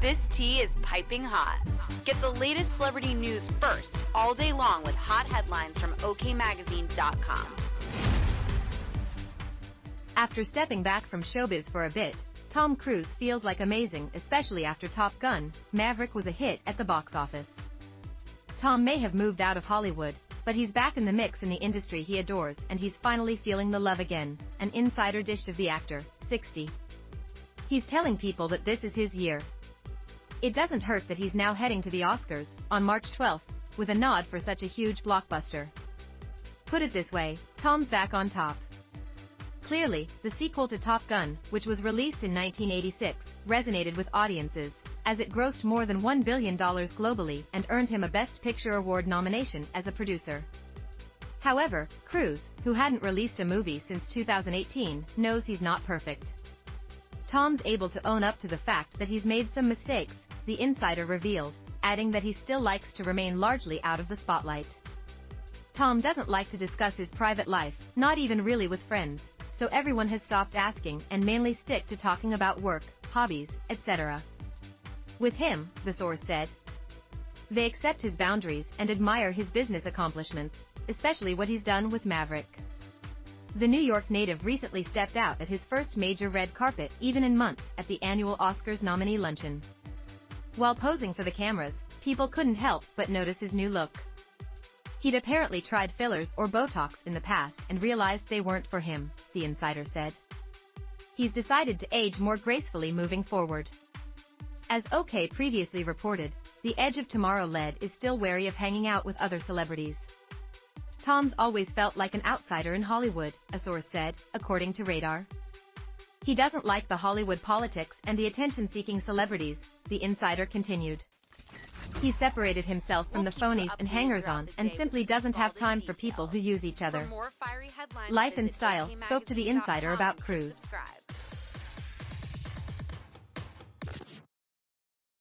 This tea is piping hot. Get the latest celebrity news first all day long with hot headlines from OKMagazine.com. After stepping back from showbiz for a bit, Tom Cruise feels like amazing, especially after Top Gun, Maverick was a hit at the box office. Tom may have moved out of Hollywood, but he's back in the mix in the industry he adores and he's finally feeling the love again, an insider dish of the actor, 60. He's telling people that this is his year. It doesn't hurt that he's now heading to the Oscars, on March 12th, with a nod for such a huge blockbuster. Put it this way, Tom's back on top. Clearly, the sequel to Top Gun, which was released in 1986, resonated with audiences, as it grossed more than $1 billion globally and earned him a Best Picture Award nomination as a producer. However, Cruise, who hadn't released a movie since 2018, knows he's not perfect. Tom's able to own up to the fact that he's made some mistakes, the insider revealed, adding that he still likes to remain largely out of the spotlight. Tom doesn't like to discuss his private life, not even really with friends, so everyone has stopped asking and mainly stick to talking about work, hobbies, etc. With him, the source said. They accept his boundaries and admire his business accomplishments, especially what he's done with Maverick. The New York native recently stepped out at his first major red carpet even in months at the annual Oscars nominee luncheon. While posing for the cameras, people couldn't help but notice his new look. He'd apparently tried fillers or Botox in the past and realized they weren't for him, the insider said. He's decided to age more gracefully moving forward. As OK previously reported, the Edge of Tomorrow lead is still wary of hanging out with other celebrities. Tom's always felt like an outsider in Hollywood, a source said, according to Radar. He doesn't like the Hollywood politics and the attention-seeking celebrities, the insider continued. He separated himself from the phonies and hangers-on and simply doesn't have time for people who use each other. Life and Style spoke to the insider about Cruise.